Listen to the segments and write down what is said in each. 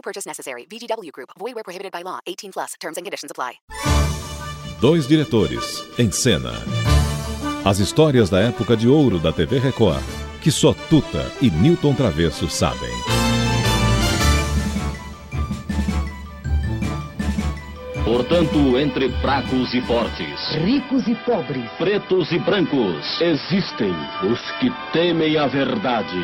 No purchase necessary. VGW Group. Void where prohibited by law. 18 plus. Terms and conditions apply. Dois diretores em cena. As histórias da época de ouro da TV Record, que só Tuta e Newton Travesso sabem. Portanto, entre fracos e fortes, ricos e pobres, pretos e brancos, existem os que temem a verdade.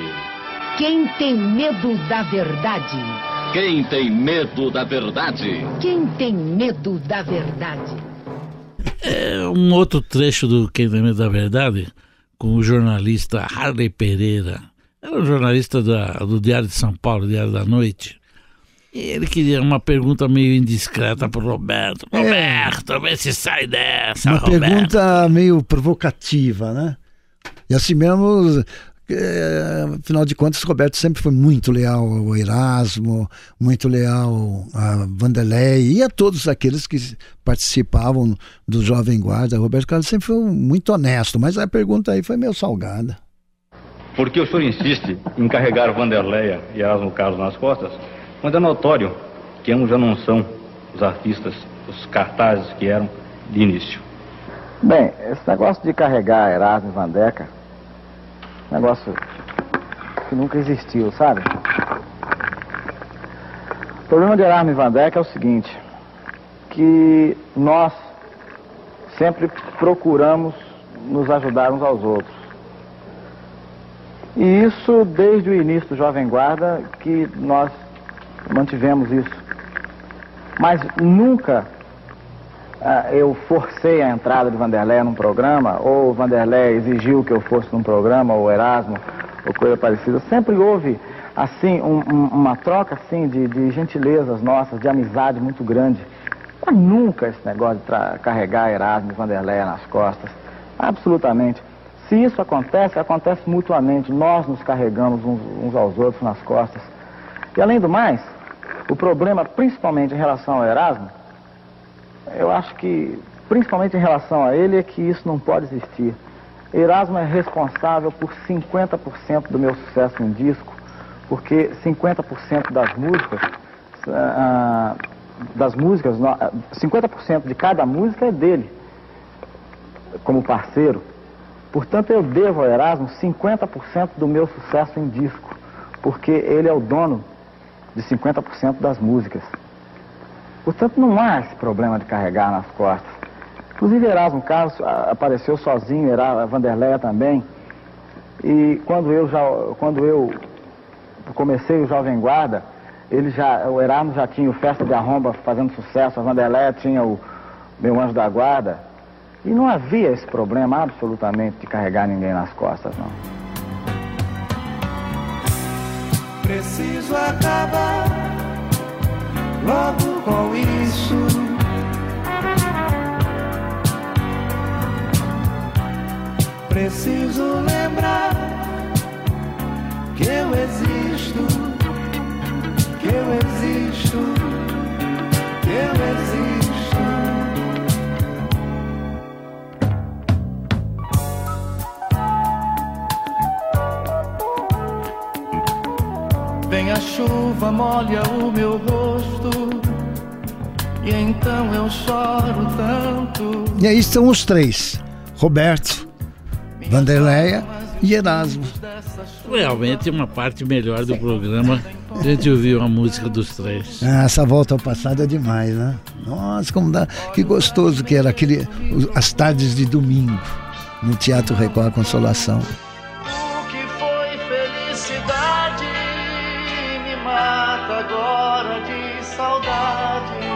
Quem tem medo da verdade? Quem tem medo da verdade? Quem tem medo da verdade? É um outro trecho do Quem tem medo da verdade, com o jornalista Harley Pereira. Era um jornalista da, do Diário de São Paulo, Diário da Noite. E ele queria uma pergunta meio indiscreta para o Roberto. É. Roberto, vê se sai dessa, Uma Roberto. pergunta meio provocativa, né? E assim mesmo, é, afinal de contas, Roberto sempre foi muito leal ao Erasmo, muito leal a Vanderlei e a todos aqueles que participavam do Jovem Guarda. Roberto Carlos sempre foi muito honesto, mas a pergunta aí foi meio salgada. Por que o senhor insiste em carregar Vanderleia e Erasmo Carlos nas costas, quando é notório que ambos já não são os artistas, os cartazes que eram de início? Bem, esse negócio de carregar Erasmo e Vandeca, negócio que nunca existiu, sabe? O problema de Erasmo e Vandeca é o seguinte, que nós sempre procuramos nos ajudar uns aos outros. E isso desde o início do Jovem Guarda que nós mantivemos isso. Mas nunca eu forcei a entrada de Vanderlei num programa, ou Vanderlei exigiu que eu fosse num programa, ou Erasmo, ou coisa parecida. Sempre houve, assim, um- um- uma troca, assim, de, de gentilezas nossas, de amizade muito grande. Mas nunca esse negócio de carregar Erasmo e Vanderlei nas costas. Absolutamente. Se isso acontece, acontece mutuamente. Nós nos carregamos uns, uns aos outros nas costas. E além do mais, o problema, principalmente em relação ao Erasmo, eu acho que, principalmente em relação a ele, é que isso não pode existir. Erasmo é responsável por 50% do meu sucesso em disco, porque 50% das músicas, ah, das músicas, no- ah, 50% de cada música é dele, como parceiro. Portanto, eu devo ao Erasmo 50% do meu sucesso em disco, porque ele é o dono de 50% das músicas. Portanto, não há esse problema de carregar nas costas. Inclusive, Erasmo Carlos apareceu sozinho, Era, Vanderleia também. E quando eu já, quando eu comecei o Jovem Guarda, ele já, o Erasmo já tinha o Festa de Arromba fazendo sucesso, a Vanderleia tinha o Meu Anjo da Guarda. E não havia esse problema absolutamente de carregar ninguém nas costas, não. Preciso acabar logo com isso. Preciso lembrar que eu existo, que eu existo, que eu existo. Vem a chuva, molha o meu rosto. E então eu choro tanto. E aí estão os três: Roberto, Vanderleia e Erasmo. Realmente uma parte melhor do programa. A gente ouviu a música dos três. Ah, essa volta ao passado é demais, né? Nossa, como dá. Que gostoso que era aquele, as tardes de domingo no Teatro Record Consolação. O que foi felicidade me mata agora de saudade.